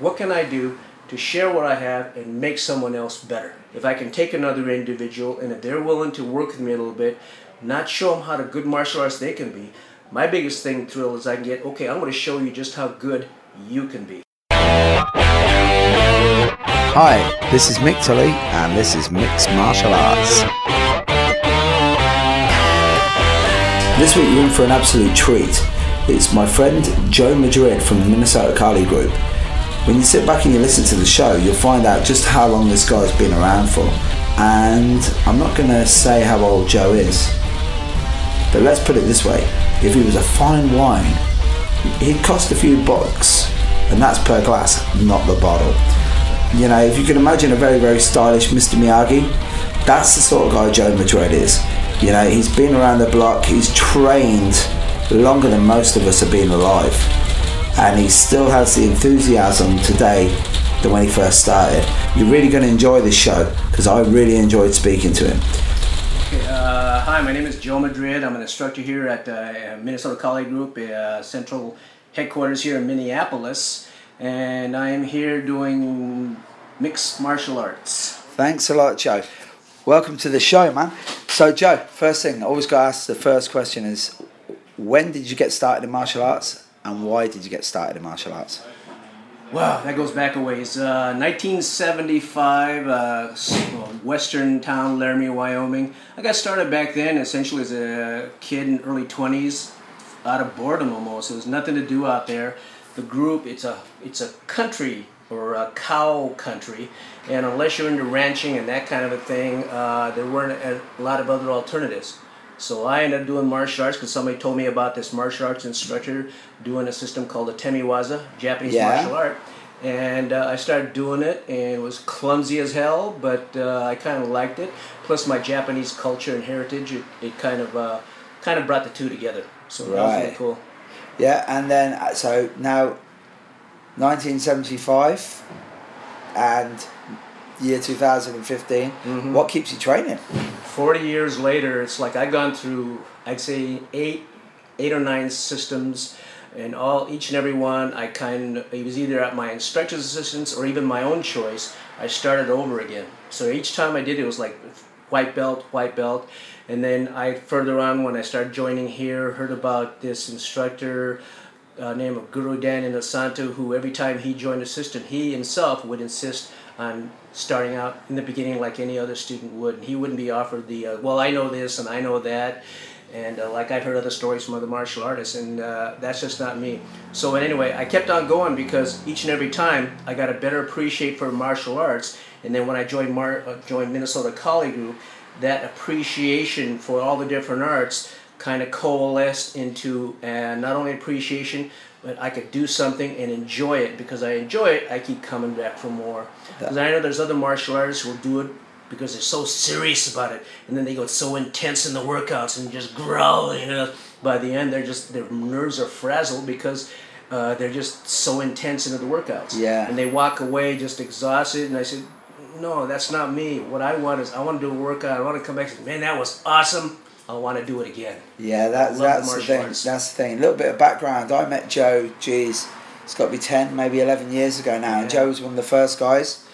what can I do to share what I have and make someone else better? If I can take another individual and if they're willing to work with me a little bit, not show them how to good martial arts they can be. My biggest thing thrill is I can get, okay, I'm going to show you just how good you can be. Hi, this is Mick Tully, and this is Mixed Martial Arts. This week you're in for an absolute treat. It's my friend Joe Madrid from the Minnesota Kali Group. When you sit back and you listen to the show, you'll find out just how long this guy's been around for. And I'm not going to say how old Joe is, but let's put it this way if he was a fine wine, he'd cost a few bucks, and that's per glass, not the bottle. You know, if you can imagine a very, very stylish Mr. Miyagi, that's the sort of guy Joe Madrid is. You know, he's been around the block, he's trained longer than most of us have been alive, and he still has the enthusiasm today than when he first started. You're really going to enjoy this show because I really enjoyed speaking to him. Okay, uh, hi, my name is Joe Madrid. I'm an instructor here at uh, Minnesota Kali Group, uh, central headquarters here in Minneapolis, and I am here doing mixed martial arts. Thanks a lot, Joe. Welcome to the show, man. So, Joe, first thing, I always got to ask the first question is when did you get started in martial arts and why did you get started in martial arts? Wow, that goes back a ways. Uh, 1975, uh, western town, Laramie, Wyoming. I got started back then essentially as a kid in early 20s, out of boredom almost. There was nothing to do out there. The group, it's a it's a country or a cow country, and unless you're into ranching and that kind of a thing, uh, there weren't a, a lot of other alternatives. So I ended up doing martial arts because somebody told me about this martial arts instructor doing a system called the Temiwaza, Japanese Yeah. martial art. And uh, I started doing it, and it was clumsy as hell, but uh, I kind of liked it. Plus, my Japanese culture and heritage, it, it kind of uh, kind of brought the two together. So that was really Right. cool. Yeah, and then uh, so now 1975 and year 2015. Mhm. What keeps you training? 40 years later, it's like I've gone through, I'd say eight, eight or nine systems, and all each and every one, I kind of it was either at my instructor's assistance or even my own choice. I started over again. So each time I did it, it was like white belt, white belt, and then I further on when I started joining here, heard about this instructor. Uh, name of Guru Dan Inosanto, who every time he joined a system, he himself would insist on starting out in the beginning like any other student would. And he wouldn't be offered the, uh, well, I know this and I know that. And uh, like I've heard other stories from other martial artists, and uh, that's just not me. So anyway, I kept on going because each and every time I got a better appreciate for martial arts. And then when I joined, Mar- uh, joined Minnesota Kali Group, that appreciation for all the different arts kind of coalesced into uh, not only appreciation, but I could do something and enjoy it. Because I enjoy it, I keep coming back for more. Because I know there's other martial artists who will do it because they're so serious about it, and then they go so intense in the workouts and just growl. You know, by the end, they're just their nerves are frazzled because. Uh, they're just so intense into the workouts. Yeah. And they walk away just exhausted. And I said, no, that's not me. What I want is I want to do a workout. I want to come back and say, man, that was awesome. I want to do it again. Yeah, that, Love the that's the, thing. arts. That's the thing. A little bit of background. I met Joe. Geez, it's got to be ten, maybe eleven years ago now. And Joe was one of the first guys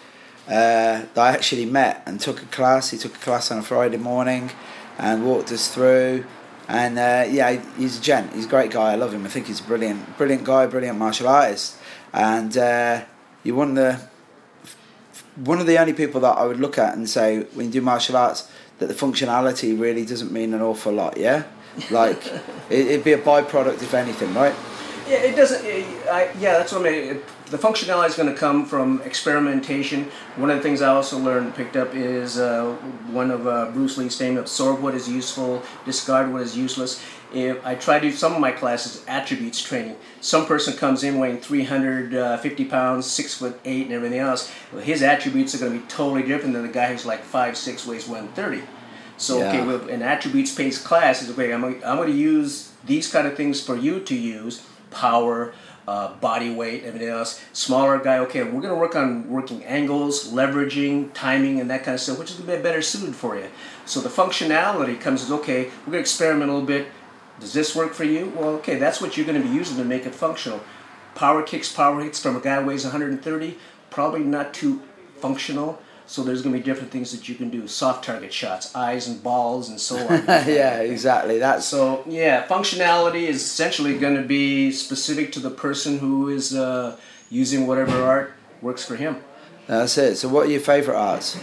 uh, that I actually met and took a class. He took a class on a Friday morning and walked us through. And uh, yeah, he's a gent. He's a great guy. I love him. I think he's a brilliant, brilliant guy, brilliant martial artist. And uh, you're one of the one of the only people that I would look at and say when you do martial arts that the functionality really doesn't mean an awful lot. Yeah, like it, it'd be a byproduct if anything, right? Yeah, it doesn't. I, yeah, that's what I mean. It, the functionality is going to come from experimentation. One of the things I also learned, picked up, is uh, one of uh, Bruce Lee's statement: "Absorb what is useful, discard what is useless." If I try to do some of my classes attributes training, some person comes in weighing 350 pounds, six foot eight, and everything else. Well, his attributes are going to be totally different than the guy who's like five six, weighs 130. So okay, Yeah. well, an attributes-based class is okay. I'm going, I'm going to use these kind of things for you to use: power, uh, body weight, everything else. Smaller guy, okay, we're going to work on working angles, leveraging, timing, and that kind of stuff, which is going to be better suited for you. So the functionality comes as okay. We're going to experiment a little bit. Does this work for you? Well, okay, that's what you're going to be using to make it functional. power kicks, power hits from a guy who weighs 130, probably not too functional. So there's going to be different things that you can do. Soft target shots, eyes and balls, and so on. yeah, exactly. That's so yeah. Functionality is essentially going to be specific to the person who is uh, using whatever art works for him. That's it. So, what are your favorite arts?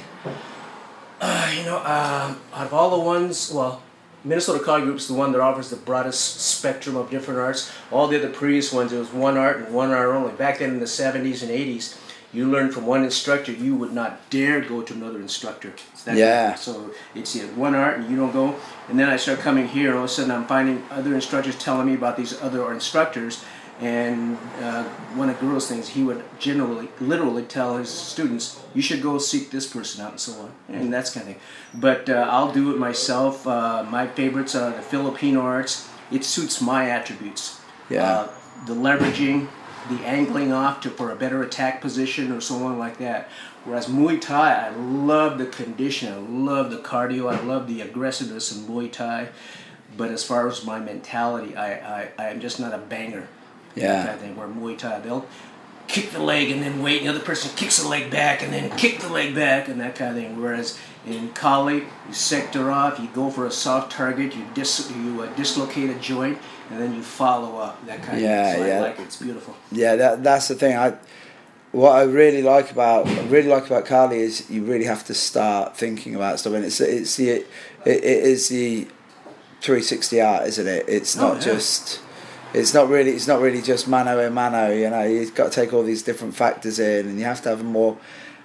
Uh, you know, uh, out of all the ones, well, Minnesota Kali Group is the one that offers the broadest spectrum of different arts. All the other previous ones, it was one art and one art only. Back then in the 70s and 80s, you learn from one instructor, you would not dare go to another instructor. yeah. So it's yeah, one art and you don't go. And then I start coming here, and all of a sudden I'm finding other instructors telling me about these other instructors. And uh, one of Guru's things, he would generally, literally tell his students, you should go seek this person out and so on. And that's kind of thing. But uh, I'll do it myself. Uh, my favorites are the Filipino arts. It suits my attributes. Yeah. Uh, the leveraging, the angling off to for a better attack position or so on like that. Whereas Muay Thai, I love the condition, I love the cardio, I love the aggressiveness in Muay Thai. But as far as my mentality, I, I, I am just not a banger. Yeah. Of thing, where Muay Thai, they'll kick the leg and then wait, and the other person kicks the leg back and then kick the leg back and that kind of thing. Whereas in Kali, you sector off, you go for a soft target, you dis, you uh, dislocate a joint, and then you follow up. That kind Yeah, of thing. So yeah. I like it. It's beautiful. Yeah, that that's the thing. I what I really like about I really like about Kali is you really have to start thinking about stuff, and it's it's the it, it is the three sixty art, isn't it? It's Oh, not yeah. just. It's not really. It's not really just mano a mano. You know, you've got to take all these different factors in, and you have to have a more.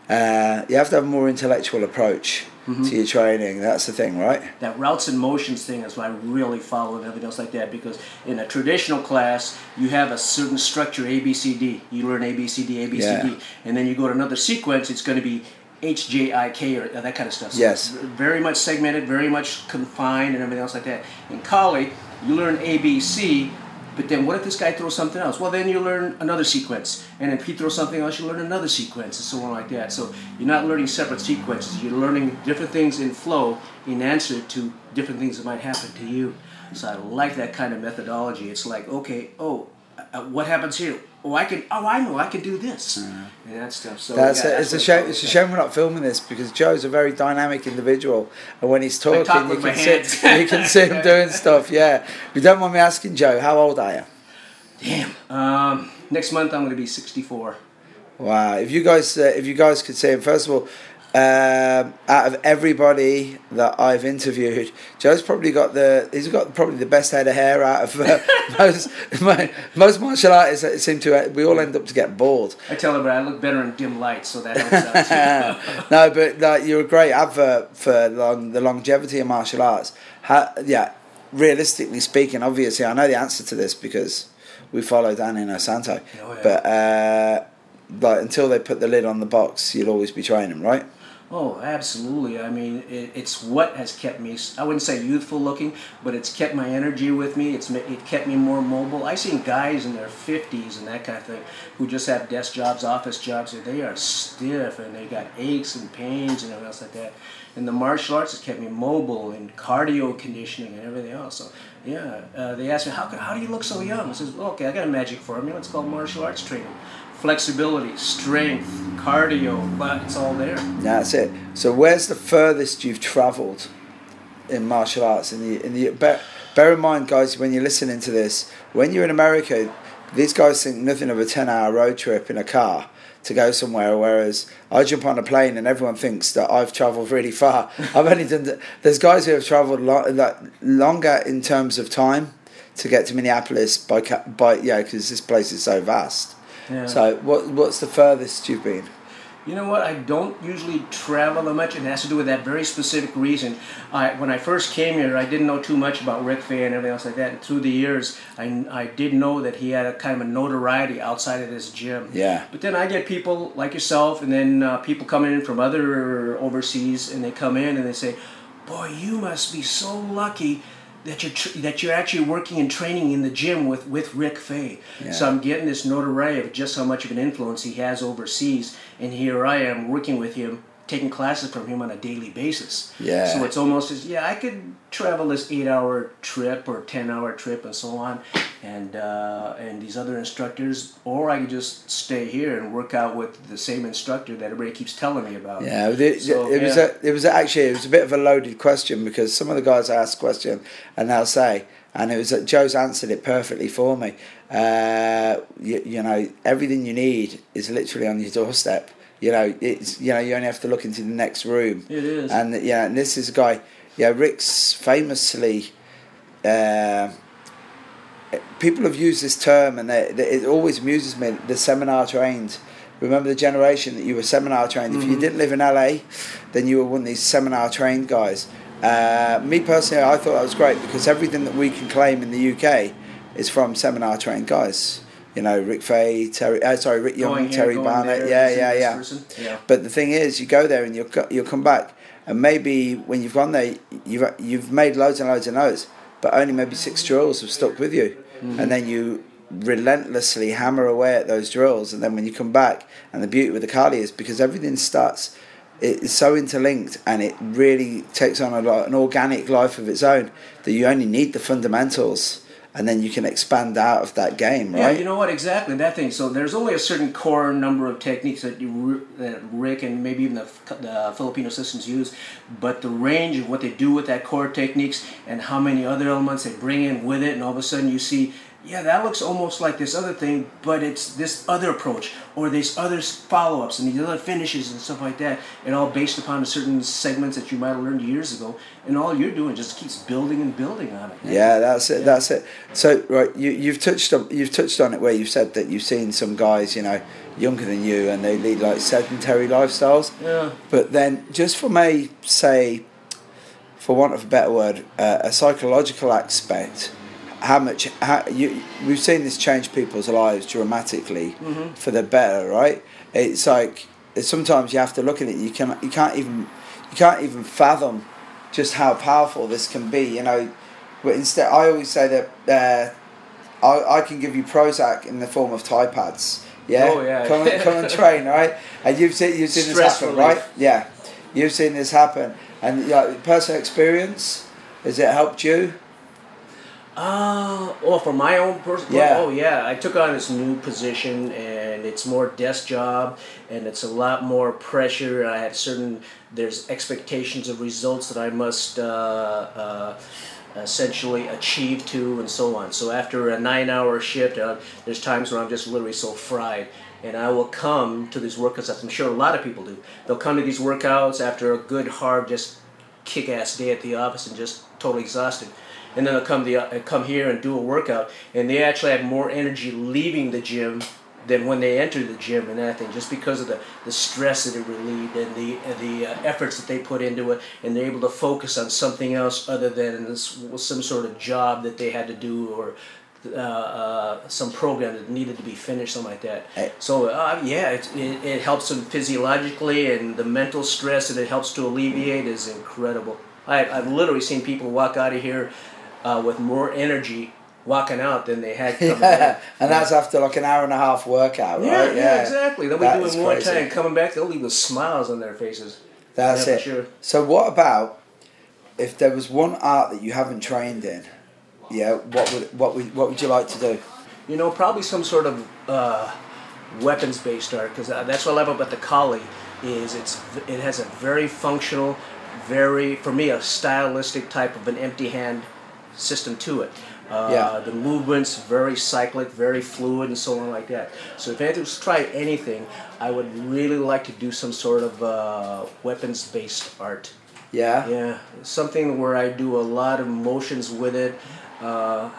Uh, you have to have a more intellectual approach Mm-hmm. to your training. That's the thing, right? That routes and motions thing is what I really follow and everything else like that because in a traditional class you have a certain structure A B C D. You learn A B C D A B C D, Yeah. and then you go to another sequence. It's going to be H J I K or that kind of stuff. So Yes. very much segmented, very much confined, and everything else like that. In Kali, you learn A B C. But then, what if this guy throws something else? Well, then you learn another sequence, and if he throws something else, you learn another sequence, and so on like that. So you're not learning separate sequences. You're learning different things in flow in answer to different things that might happen to you. So I like that kind of methodology. It's like, okay, oh, uh, what happens here? Oh, I can. Oh, I know. I can do this, and that stuff. So That's yeah, it. It's a what shame. It's a like. shame we're not filming this because Joe's a very dynamic individual, and when he's talking, talk you can my see you can see him doing stuff. Yeah. If you don't mind me asking, Joe, how old are you? Damn. Um, next month I'm going to be 64. Wow. If you guys, uh, if you guys could see him, first of all, um, out of everybody that I've interviewed, Joe's probably got the he's got probably the best head of hair out of uh, most most martial artists. That seem to we all end up to get bored. I tell everybody I look better in dim light, so that helps out no, but like, you're a great advert for long, the longevity of martial arts. Ha, yeah, realistically speaking, obviously, I know the answer to this because we follow Dan Inosanto. Oh, yeah. But uh, like until they put the lid on the box, you'll always be training, right? Oh, absolutely. I mean, it, it's what has kept me, I wouldn't say youthful looking, but it's kept my energy with me. It's It kept me more mobile. I've seen guys in their 50s and that kind of thing who just have desk jobs, office jobs, and they are stiff and they got aches and pains and everything else like that. And the martial arts has kept me mobile and cardio conditioning and everything else. So, yeah, uh, they asked me, how, how do you look so young? I says, well, okay, I got a magic formula. It's called martial arts training. Flexibility, strength, cardio, but it's all there. That's it. So where's the furthest you've travelled in martial arts? In the in the bear, bear in mind, guys, when you're listening to this, when you're in America, these guys think nothing of a ten-hour road trip in a car to go somewhere. Whereas I jump on a plane and everyone thinks that I've travelled really far. I've only done. th- There's guys who have travelled lo- like, longer in terms of time to get to Minneapolis by by yeah, because this place is so vast. Yeah. So what what's the furthest you've been? You know what? I don't usually travel that much, and it has to do with that very specific reason. I, when I first came here, I didn't know too much about Rick Faye and everything else like that. And through the years, I, I did know that he had a kind of a notoriety outside of this gym. Yeah. But then I get people like yourself, and then uh, people coming in from other overseas, and they come in and they say, "Boy, you must be so lucky." That you're tr- that you're actually working and training in the gym with, with Rick Faye. Yeah. So I'm getting this notoriety of just how much of an influence he has overseas, and here I am working with him taking classes from him on a daily basis. Yeah. So it's almost as yeah, I could travel this eight-hour trip or ten-hour trip and so on, and uh, and these other instructors, or I could just stay here and work out with the same instructor that everybody keeps telling me about. Yeah, it, So, it was yeah. a, it was actually it was a bit of a loaded question because some of the guys ask question and they'll say, and it was that Joe's answered it perfectly for me. Uh, you, you know, everything you need is literally on your doorstep. You know, it's you know you only have to look into the next room. It is. And yeah, and this is a guy. Yeah, Rick's famously. Uh, people have used this term, and they, they, it always amuses me. The seminar trained. Remember the generation that you were seminar trained. If you didn't live in LA, then you were one of these seminar trained guys. Uh, me personally, I thought that was great because everything that we can claim in the UK is from seminar trained guys. You know, Rick Faye, Terry. Uh, sorry, Rick Young, Going Terry Barnett. there, yeah, yeah, yeah. person. Yeah. But the thing is, you go there and you'll you'll come back, and maybe when you've gone there, you've you've made loads and loads of loads, but only maybe six drills have stuck with you, and then you relentlessly hammer away at those drills, and then when you come back, and the beauty with the Kali is because everything starts. It's so interlinked, and it really takes on a lot, an organic life of its own. That you only need the fundamentals, and then you can expand out of that game, right? Yeah, you know what? Exactly that thing. So there's only a certain core number of techniques that you, that Rick and maybe even the, the Filipino systems use, but the range of what they do with that core techniques and how many other elements they bring in with it, and all of a sudden you see, yeah, that looks almost like this other thing, but it's this other approach or these other follow-ups and these other finishes and stuff like that, and all based upon certain segments that you might have learned years ago, and all you're doing just keeps building and building on it. Yeah, that's it. Yeah. That's it. So right, you you've touched on you've touched on it where you've said that you've seen some guys, you know, younger than you, and they lead like sedentary lifestyles. Yeah. But then, just from a say, for want of a better word, uh, a psychological aspect, how much how, you we've seen this change people's lives dramatically for the better, right? It's like sometimes you have to look at it. You can you can't even you can't even fathom just how powerful this can be. You know, but instead I always say that uh, I I can give you Prozac in the form of Thai pads. Yeah, Oh, yeah. come and, come and train, right? And you've seen you've seen this happen, relief. right? Yeah, you've seen this happen, and yeah, personal experience has it helped you? Uh, oh, for my own personal. Yeah. Oh, yeah. I took on this new position, and it's more desk job, and it's a lot more pressure. I had certain there's expectations of results that I must uh, uh, essentially achieve to, and so on. So after a nine-hour shift, uh, there's times where I'm just literally so fried. And I will come to these workouts, as I'm sure a lot of people do. They'll come to these workouts after a good, hard, just kick-ass day at the office and just totally exhausted and then they'll come the uh, come here and do a workout and they actually have more energy leaving the gym than when they enter the gym and that thing just because of the, the stress that it relieved and the and the uh, efforts that they put into it and they're able to focus on something else other than this, some sort of job that they had to do or uh, uh, some program that needed to be finished, something like that. Eh. So uh, yeah, it, it, it helps them physiologically, and the mental stress that it helps to alleviate is incredible. I, I've literally seen people walk out of here uh, with more energy walking out than they had coming Yeah, in. and that's after like an hour and a half workout, Yeah, right? yeah, exactly. They'll be That doing more crazy. time. Coming back, they'll leave with smiles on their faces. That's Yeah, it. sure. So what about if there was one art that you haven't trained in? Yeah, what would what would what would you like to do? You know, probably some sort of uh, weapons-based art because uh, that's what I love about the Kali is it's it has a very functional, very for me a stylistic type of an empty hand system to it. Uh, Yeah. The movements very cyclic, very fluid, and so on like that. So if I had to try anything, I would really like to do some sort of uh, weapons-based art. Yeah. Yeah, something where I do a lot of motions with it. Uh,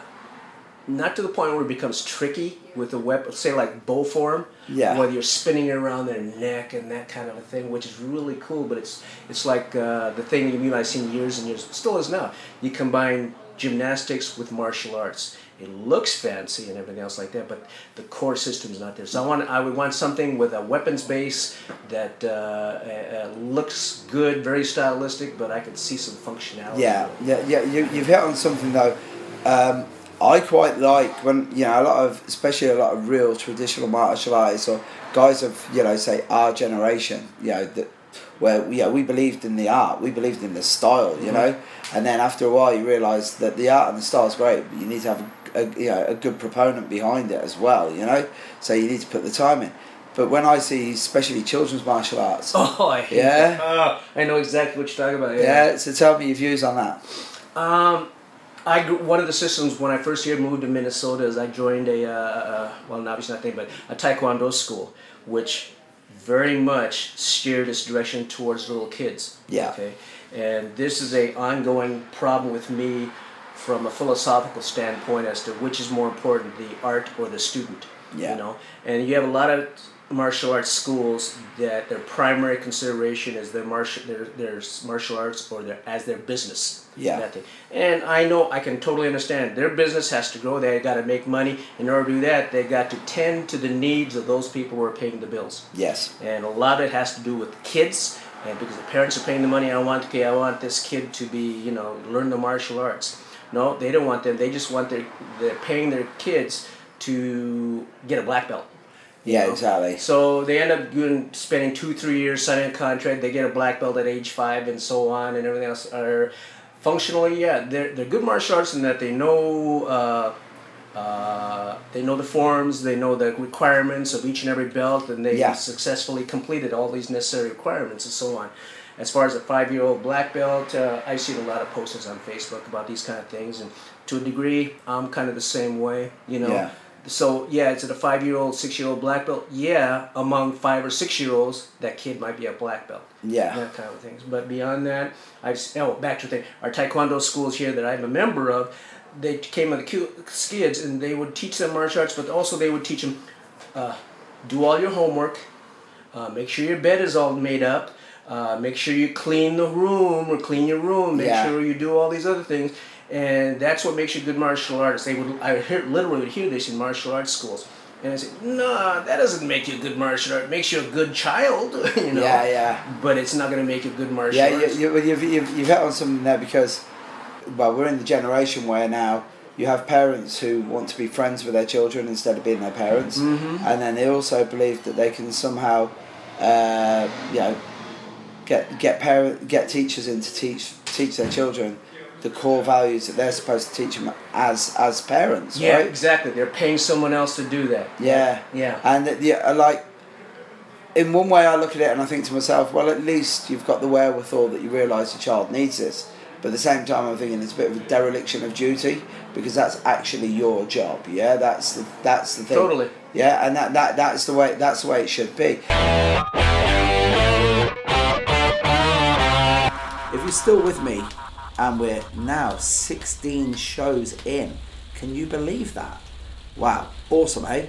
not to the point where it becomes tricky with the weapon, say like bow form. Yeah. Whether you're spinning it around their neck and that kind of a thing, which is really cool. But it's it's like uh, the thing you I've seen years and years, still is now. You combine gymnastics with martial arts. It looks fancy and everything else like that, but the core system is not there. So I want I would want something with a weapons base that uh, uh, looks good, very stylistic, but I could see some functionality. Yeah, yeah, yeah. You, you've hit on something though. Um, I quite like when you know a lot of, especially a lot of real traditional martial artists or guys of you know say our generation, you know that where yeah we believed in the art, we believed in the style, you know, and then after a while you realise that the art and the style is great, but you need to have a, a you know a good proponent behind it as well, you know, so you need to put the time in. But when I see, especially children's martial arts, Oh, I Yeah? Oh, I know exactly what you're talking about. yeah, so tell me your views on that. Um, I grew, one of the systems when I first here moved to Minnesota is I joined a uh, uh, well, not obviously nothing, but a Taekwondo school, which very much steered its direction towards little kids. Yeah. Okay, and this is a ongoing problem with me from a philosophical standpoint as to which is more important, the art or the student. Yeah. You know, and you have a lot of martial arts schools that their primary consideration is their martial their, their martial arts or their as their business. Yeah. That thing. And I know I can totally understand their business has to grow. They got to make money. In order to do that, they got to tend to the needs of those people who are paying the bills. Yes. And a lot of it has to do with kids, and because the parents are paying the money, I want okay, I want this kid to be, you know, learn the martial arts. No, they don't want them. They just want their they're paying their kids to get a black belt. Yeah, know? exactly. So they end up doing spending two, three years signing a contract. They get a black belt at age five, and so on, and everything else. Are functionally, yeah, they're they're good martial arts in that they know. Uh, uh, they know the forms, they know the requirements of each and every belt, and they Yeah. successfully completed all these necessary requirements and so on. As far as a five-year-old black belt, uh, I've seen a lot of postings on Facebook about these kind of things, and to a degree, I'm kind of the same way. You know, Yeah. So yeah, is it a five-year-old, six-year-old black belt? Yeah, among five or six-year-olds, that kid might be a black belt. Yeah. That kind of things. But beyond that, I've oh back to the thing. Our Taekwondo schools here that I'm a member of, they came with the kids and they would teach them martial arts, but also they would teach them uh, do all your homework, uh, make sure your bed is all made up. Uh, make sure you clean the room or clean your room. Make Yeah. sure you do all these other things, and that's what makes you a good martial artist. They would I hear, literally would hear this in martial arts schools, and I said, "Nah, that doesn't make you a good martial art. It makes you a good child, you know. Yeah, yeah. But it's not going to make you a good martial Yeah, artist. you, well, you've, you've, you've hit on something there because, well, we're in the generation where now you have parents who want to be friends with their children instead of being their parents, Mm-hmm. and then they also believe that they can somehow, uh, you know, get get parent get teachers in to teach teach their children the core values that they're supposed to teach them as as parents, yeah, right? exactly. They're paying someone else to do that. Yeah. Yeah. And that- yeah, I like in one way I look at it and I think to myself, well at least you've got the wherewithal that you realise your child needs this. But at the same time I'm thinking it's a bit of a dereliction of duty because that's actually your job. Yeah, that's the that's the thing. Totally. Yeah, and that, that that's the way that's the way it should be. If you're still with me, and we're now 16 shows in, can you believe that? Wow, awesome, eh?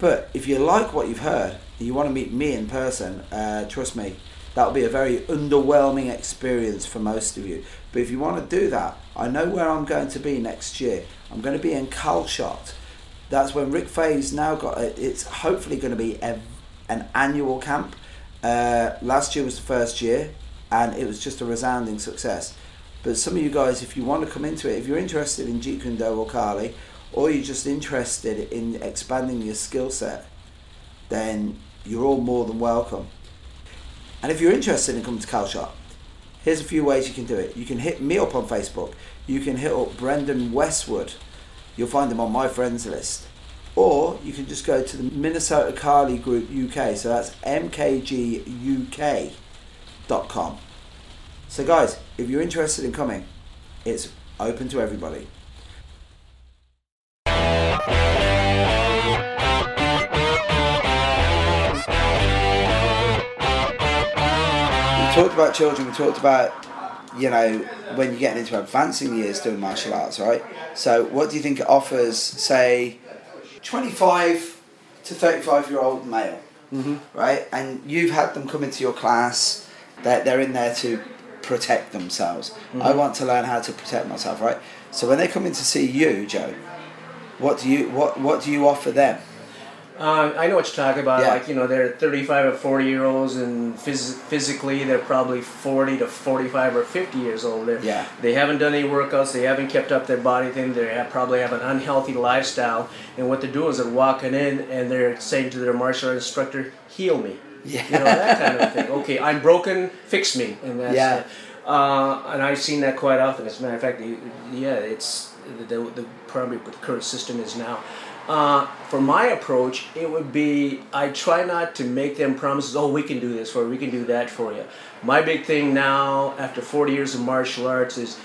But if you like what you've heard and you want to meet me in person, uh, trust me, that'll be a very underwhelming experience for most of you. But if you want to do that, I know where I'm going to be next year. I'm going to be in Calshot. That's when Rick Faye's now got it. It's hopefully going to be a, an annual camp. Uh, last year was the first year, and it was just a resounding success. But some of you guys, if you want to come into it, if you're interested in Jeet Kune Do or Kali, or you're just interested in expanding your skill set, then you're all more than welcome. And if you're interested in coming to Calshot, here's a few ways you can do it. You can hit me up on Facebook. You can hit up Brendan Westwood. You'll find him on my friends list. Or you can just go to the Minnesota Kali Group UK. So that's mkguk.com. So guys, if you're interested in coming, it's open to everybody. We talked about children. We talked about you know when you're getting into advancing years doing martial arts, right? So, what do you think it offers, say, 25 to 35 year old male, mm-hmm. right? And you've had them come into your class. They're, they're in there to protect themselves. I want to learn how to protect myself, right? So when they come in to see you, Joe, what do you what what do you offer them? Uh, I know what you're talking about. Yeah. Like you know, they're 35 or 40 year olds, and phys- physically they're probably 40 to 45 or 50 years old. They're, Yeah. They haven't done any workouts. They haven't kept up their body thing. They have, probably have an unhealthy lifestyle. And what they're doing is they're walking in and they're saying to their martial arts instructor, "Heal me." Yeah. You know that kind of thing. Okay, I'm broken. Fix me. And that's Yeah. Uh, and I've seen that quite often. As a matter of fact, yeah, it's the, the probably what the current system is now. Uh, for my approach, it would be I try not to make them promises. Oh, we can do this for you. We can do that for you. My big thing now, after 40 years of martial arts, is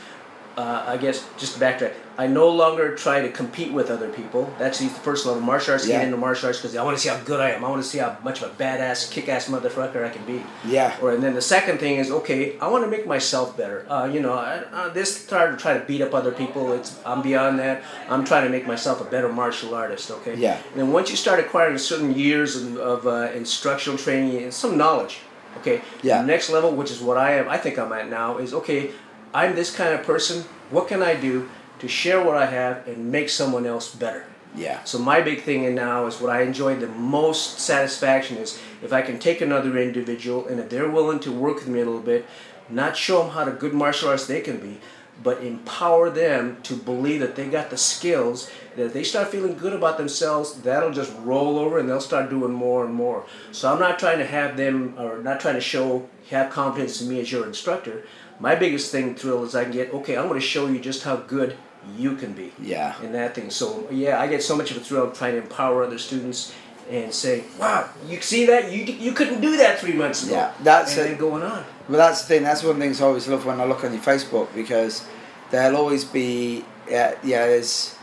uh, I guess just to backtrack. I no longer try to compete with other people. That's the first level. of Martial arts, Yeah. get into martial arts because I want to see how good I am. I want to see how much of a badass, kick-ass motherfucker I can be. Yeah. Or and then the second thing is okay. I want to make myself better. Uh, you know, I, uh, this try to try to beat up other people. It's I'm beyond that. I'm trying to make myself a better martial artist. Okay. Yeah. And then once you start acquiring certain years of, of uh, instructional training and some knowledge, okay. Yeah. The next level, which is what I am, I think I'm at now, is okay. I'm this kind of person. What can I do to share what I have and make someone else better? Yeah. So my big thing in now is what I enjoy the most satisfaction is if I can take another individual and if they're willing to work with me a little bit, not show them how to good martial arts they can be, but empower them to believe that they got the skills that if they start feeling good about themselves, that'll just roll over and they'll start doing more and more. So I'm not trying to have them or not trying to show have confidence in me as your instructor. My biggest thing thrill is I can get okay. I'm going to show you just how good you can be Yeah. in that thing. So yeah, I get so much of a thrill trying to empower other students and say, "Wow, you see that? You you couldn't do that three months ago." Yeah, that's and it. going on. Well, that's the thing. That's one of the things I always love when I look on your Facebook because there'll always be yeah yeah. There's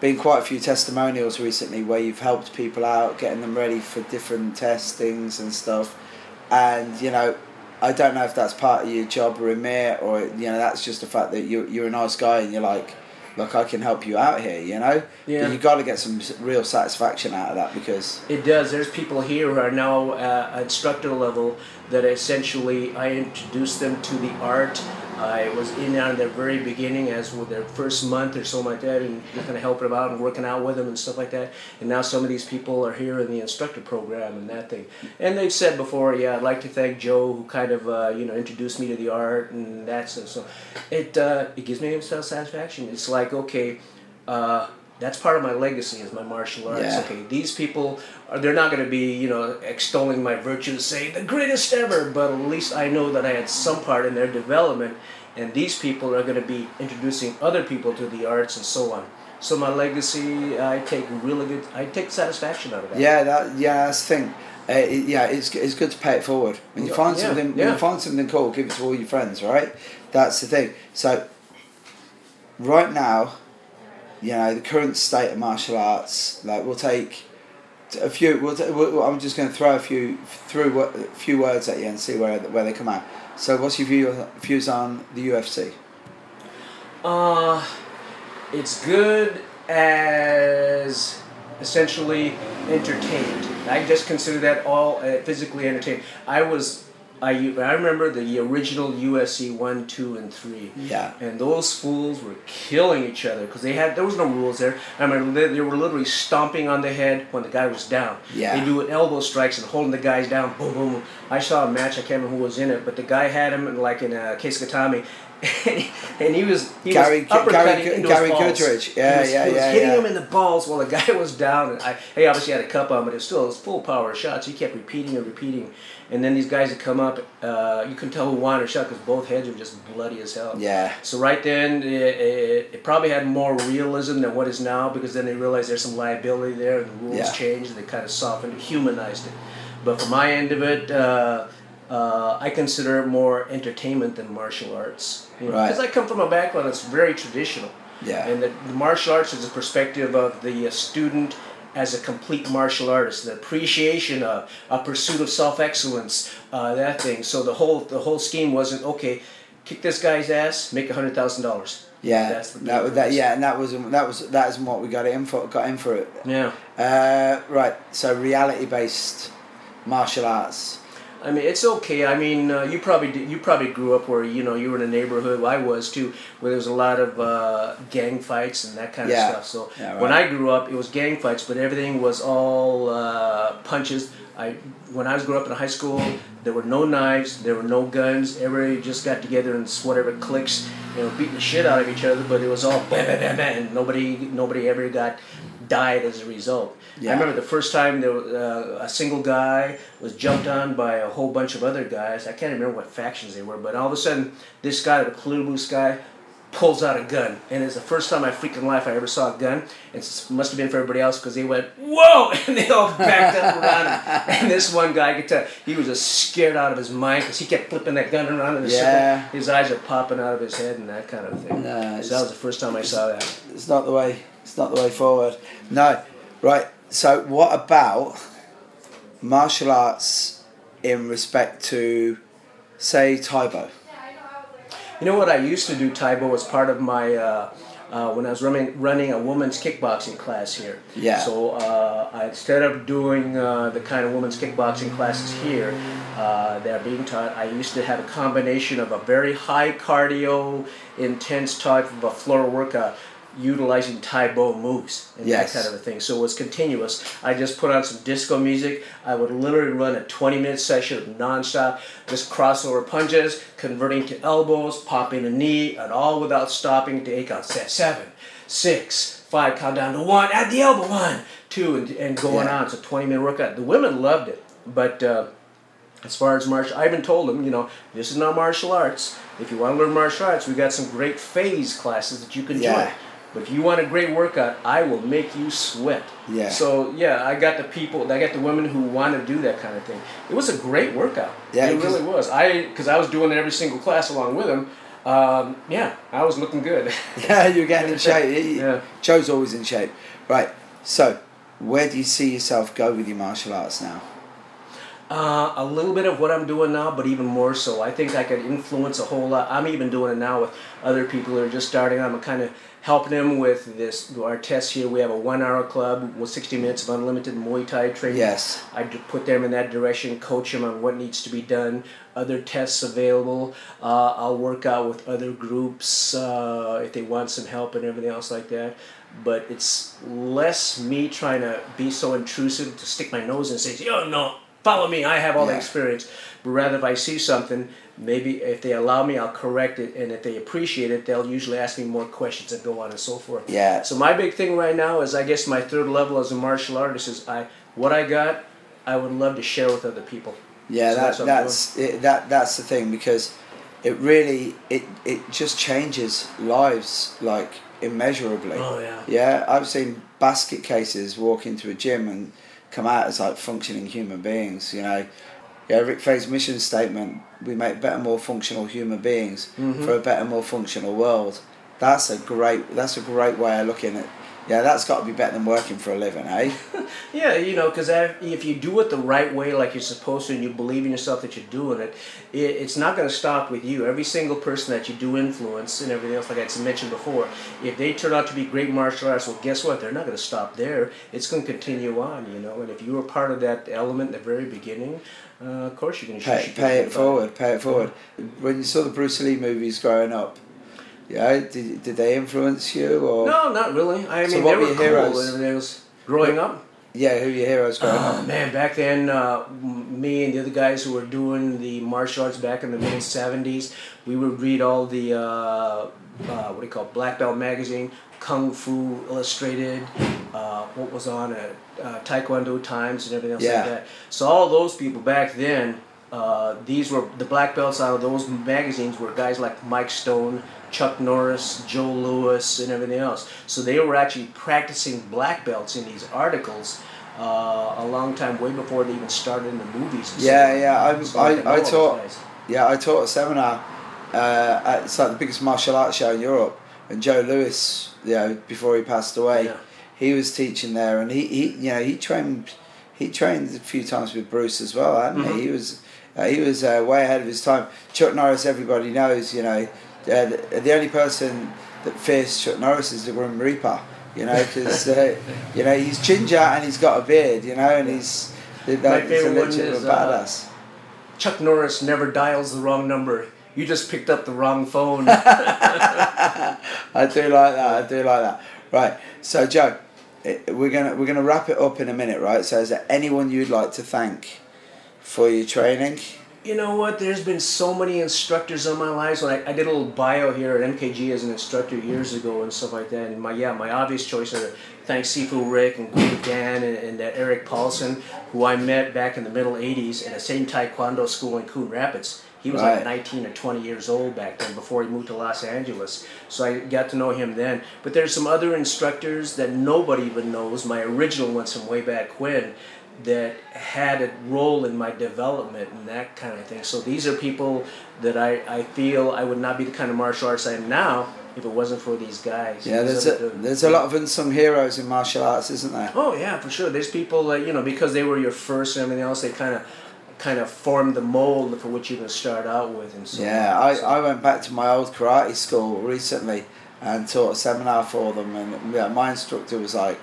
been quite a few testimonials recently where you've helped people out, getting them ready for different testings and stuff. And you know, I don't know if that's part of your job remit or you know that's just the fact that you you're a nice guy and you're like. Look, I can help you out here, you know. Yeah. But you got to get some real satisfaction out of that because It does. There's people here who are now uh, instructor level that essentially I introduce them to the art. I was in there in their very beginning as with their first month or something like that and just kind of helping them out and working out with them and stuff like that. And now some of these people are here in the instructor program and that thing. And they've said before, yeah, I'd like to thank Joe who kind of, uh, you know, introduced me to the art and that stuff. So it, uh, it gives me self satisfaction. It's like, okay, uh, that's part of my legacy is my martial arts. Yeah. Okay, these people are they're not going to be you know extolling my virtues, saying the greatest ever, but at least I know that I had some part in their development, and these people are going to be introducing other people to the arts and so on. So my legacy, I take really good, I take satisfaction out of that. Yeah, that yeah, that's the thing. Uh, it, yeah, it's it's good to pay it forward. When you Yeah, find yeah, something, when you find something cool, give it to all your friends. Right, that's the thing. So, right now, you know, the current state of martial arts. Like, we'll take a few. We'll, we'll I'm just going to throw a few through a few words at you and see where where they come out. So, what's your view views on the UFC? Uh, it's good as essentially entertained. I just consider that all uh, physically entertained. I was, I, I remember the original UFC one, two, and three. Yeah. And those fools were killing each other because they had there was no rules there. I remember they, they were literally stomping on the head when the guy was down. Yeah. They do elbow strikes and holding the guys down. Boom, boom, boom. I saw a match. I can't remember who was in it, but the guy had him in, like in a kesa gatame. and he was he Gary- was uppercutting Gary- into Gary his balls. Goodridge. Yeah, he was, yeah, he was yeah, hitting yeah. him in the balls while the guy was down. And I, he obviously had a cup on, but it was still it was full power shots. He kept repeating and repeating. And then these guys would come up. Uh, you couldn't tell who won or shot because both heads were just bloody as hell. Yeah. So right then, it, it, it probably had more realism than what is now because then they realized there's some liability there and the rules Yeah. changed and they kind of softened humanized it. But from my end of it, uh, uh, I consider more entertainment than martial arts. You know, Right. Because I come from a background that's very traditional. Yeah. And the, the martial arts is a perspective of the uh, student as a complete martial artist, the appreciation of a pursuit of self excellence, uh, that thing. So the whole the whole scheme wasn't okay. Kick this guy's ass, make a hundred thousand dollars. Yeah, That's the that, that, yeah, and that was that was that isn't what we got in for. Got in for it. Yeah. Uh, right. So reality based martial arts. I mean, it's okay. I mean, uh, you probably did, you probably grew up where you know you were in a neighborhood. I was too, where there was a lot of uh, gang fights and that kind Yeah. of stuff. So Yeah, right. when I grew up, it was gang fights, but everything was all uh, punches. I when I was growing up in high school, there were no knives, there were no guns. Everybody just got together and whatever clicks, you know, beating the shit out of each other. But it was all bam, bam, bam, bam, and nobody nobody ever got died as a result. Yeah. I remember the first time there was, uh, a single guy was jumped on by a whole bunch of other guys. I can't remember what factions they were, but all of a sudden, this guy, the clear blue guy, pulls out a gun, and it's the first time in my freaking life I ever saw a gun. It must have been for everybody else because they went whoa, and they all backed up around him. And this one guy, I could tell, he was just scared out of his mind because he kept flipping that gun around in a Yeah. circle. His eyes are popping out of his head and that kind of thing. So that was the first time I saw that. It's not the way. It's not the way forward. No, right. So, what about martial arts in respect to, say, Tae Bo? You know what? I used to do Tae Bo as part of my uh, uh, when I was running running a women's kickboxing class here. Yeah. So uh, I, instead of doing uh, the kind of women's kickboxing classes here uh, that are being taught, I used to have a combination of a very high cardio, intense type of a floor workout. Utilizing Tae Bo moves and Yes. that kind of a thing. So it was continuous. I just put on some disco music. I would literally run a 20 minute session of non-stop, just crossover punches, converting to elbows, popping a knee, and all without stopping to eight counts. Set seven, six, five, count down to one, add the elbow, one, two, and, and going Yeah. on. It's a 20 minute workout. The women loved it, but uh, as far as martial, I even told them, you know, this is not martial arts. If you want to learn martial arts, we got some great phase classes that you can Yeah. join. But if you want a great workout, I will make you sweat. Yeah. So yeah, I got the people, I got the women who want to do that kind of thing. It was a great workout. Yeah, it really was. I because I was doing it every single class along with them. Um, yeah, I was looking good. Yeah, you're getting in shape. Yeah. Joe's always in shape. Right. So, where do you see yourself go with your martial arts now? Uh, a little bit of what I'm doing now, but even more so. I think I could influence a whole lot. I'm even doing it now with other people who are just starting. I'm kind of helping them with this. Our tests here. We have a one-hour club with 60 minutes of unlimited Muay Thai training. Yes. I put them in that direction, coach them on what needs to be done. Other tests available. Uh, I'll work out with other groups uh, if they want some help and everything else like that. But it's less me trying to be so intrusive to stick my nose and say, "Yo, no, follow me. I have all the experience." But rather, if I see something, maybe if they allow me, I'll correct it, and if they appreciate it, they'll usually ask me more questions and go on and so forth. Yeah. So my big thing right now is, I guess, my third level as a martial artist is I what I got, I would love to share with other people. Yeah, So that, that's that's it, that that's the thing because it really it it just changes lives like immeasurably. Oh, yeah. Yeah, I've seen basket cases walk into a gym and come out as like functioning human beings. You know, yeah. Rick Faye's mission statement: we make better, more functional human beings Mm-hmm. for a better, more functional world. That's a great. That's a great way of looking at. Yeah, that's got to be better than working for a living, eh? Yeah, you know, because if you do it the right way, like you're supposed to, and you believe in yourself that you're doing it, it it's not going to stop with you. Every single person that you do influence and everything else, like I mentioned before, if they turn out to be great martial artists, well, guess what? They're not going to stop there. It's going to continue on, you know. And if you were part of that element at the very beginning, uh, of course you're going to pay, pay it forward, pay it forward. When you saw the Bruce Lee movies growing up, yeah, did, did they influence you or No, not really. I So mean, what they were were your cool heroes? and everything. Growing up, yeah, who were your heroes growing Oh up? man, back then, uh, me and the other guys who were doing the martial arts back in the mid '70s, we would read all the uh, uh, what do you call it, Black Belt magazine, Kung Fu Illustrated, uh, what was on it, uh, Taekwondo Times, and everything else Yeah. like that. So all those people back then, uh, these were the black belts out of those magazines were guys like Mike Stone. Chuck Norris, Joe Lewis, and everything else. So they were actually practicing black belts in these articles uh, a long time, way before they even started in the movies. and Yeah, stuff. yeah. I, So know I, I taught yeah I taught a seminar. Uh, at, it's like the biggest martial arts show in Europe, and Joe Lewis, you know, before he passed away, Yeah. he was teaching there, and he, he you know he trained he trained a few times with Bruce as well, hadn't Mhm. he? He was uh, he was uh, way ahead of his time. Chuck Norris, everybody knows, you know, uh, the, the only person that fears Chuck Norris is the Grim Reaper, you know, because uh, you know he's ginger and he's got a beard, you know, and he's, he's a favorite one is, of a uh, badass. Chuck Norris never dials the wrong number. You just picked up the wrong phone. I do like that. I do like that. Right. So Joe, eh, we're gonna we're gonna wrap it up in a minute, right? So is there anyone you'd like to thank for your training? You know what? There's been so many instructors on my lives. When I, I did a little bio here at MKG as an instructor years ago and stuff like that. And my yeah, my obvious choice are thanks Sifu Rick and Guru Dan and, and that Erik Paulson, who I met back in the middle '80s at the same Taekwondo school in Coon Rapids. He was Right. like 19 or 20 years old back then before he moved to Los Angeles. So I got to know him then. But there's some other instructors that nobody even knows, my original ones from way back when, that had a role in my development and that kind of thing. So these are people that I, I feel I would not be the kind of martial arts I am now if it wasn't for these guys. Yeah, there's a the- there's a lot of unsung heroes in martial arts, isn't there? Oh yeah, for sure. There's people that you know because they were your first and everything else. They kind of kind of formed the mold for what you're going to start out with and so Yeah, on. I, So- I went back to my old karate school recently and taught a seminar for them, and yeah, my instructor was like,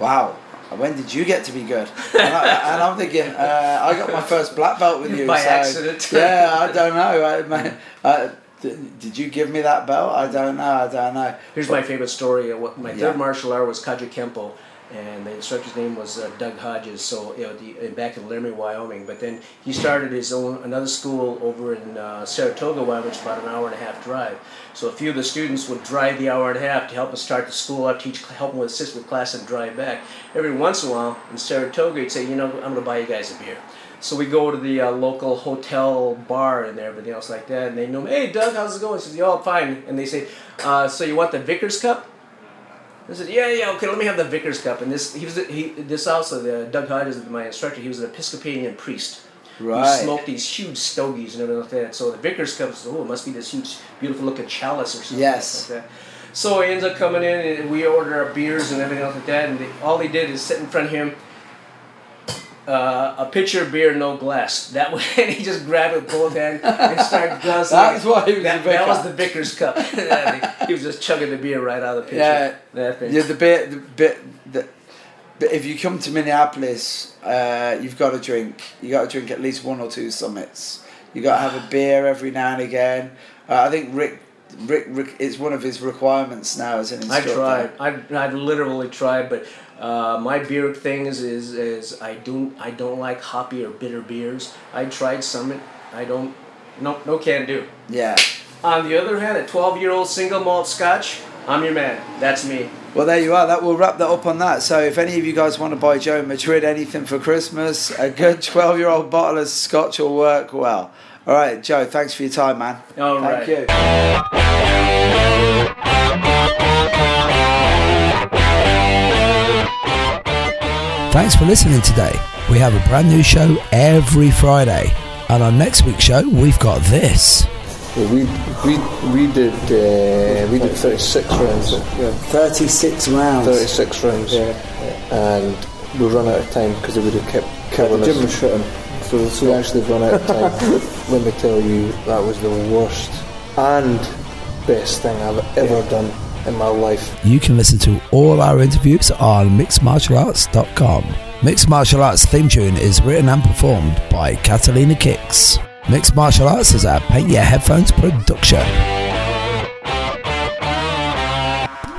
"Wow, when did you get to be good?" And, I, and I'm thinking, uh, I got my first black belt with you By so- accident. yeah, I don't know. I, my, d- did you give me that belt? I don't know. I don't know. Here's my favorite story. My third Yeah. martial art was Kaja Kempo, and the instructor's name was uh, Doug Hodges. So you know, the, back in Laramie, Wyoming. But then he started his own another school over in uh, Saratoga, Wyoming, which is about an hour and a half drive. So a few of the students would drive the hour and a half to help us start the school up, teach, help them with assist with class, and drive back. Every once in a while in Saratoga, he'd say, you know, I'm going to buy you guys a beer. So we go to the uh, local hotel bar and everything else like that, and they know, hey Doug, how's it going? He says, yeah, all fine. And they say, uh, so you want the Vicar's cup? I said, yeah, yeah, okay, let me have the Vicar's cup. And this, he was, he, this also, the Doug Hodges, my instructor, he was an Episcopalian priest. Right. Who smoked these huge stogies and everything like that. So the Vicar's cup, is, oh, it must be this huge, beautiful looking chalice or something Yes. like that. So he ends up coming in and we order our beers and everything else like that. And they, all he did is sit in front of him, uh, a pitcher of beer, no glass. That way, and he just grabbed it both hands and started guzzling. That's why he was that, the that was the Vicar's cup. He was just chugging the beer right out of the pitcher. Yeah. That thing. Yeah, the bit, the bit, the, but if you come to Minneapolis, uh, you've got to drink. You got to drink at least one or two summits. You got to have a beer every now and again. Uh, I think Rick, Rick, Rick, it's one of his requirements now as an I've instructor. tried. I've, I've literally tried, but uh, my beer thing is, is is I don't I don't like hoppy or bitter beers. I tried some. I don't. No, no can do. Yeah. On the other hand, a 12 year old single malt Scotch, I'm your man. That's me. Well, there you are. That will wrap that up on that. So, if any of you guys want to buy Joe Madrid anything for Christmas, a good twelve-year-old bottle of Scotch will work well. All right, Joe. Thanks for your time, man. All Thank right. you. Thanks for listening today. We have a brand new show every Friday. And on next week's show, we've got this. Yeah, we we we did uh, we did 36 rounds. Yeah, Thirty-six rounds. 36 rounds. And we run out of time because they would have kept killing The us. gym was shutting. So, so we actually run out of time. Let me tell you, that was the worst and best thing I've ever done in my life. You can listen to all our interviews on mixedmartialarts.com. Mixed Martial Arts theme tune is written and performed by Catalina Kicks. Mixed Martial Arts is a Paint Your Headphones production.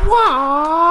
Wow.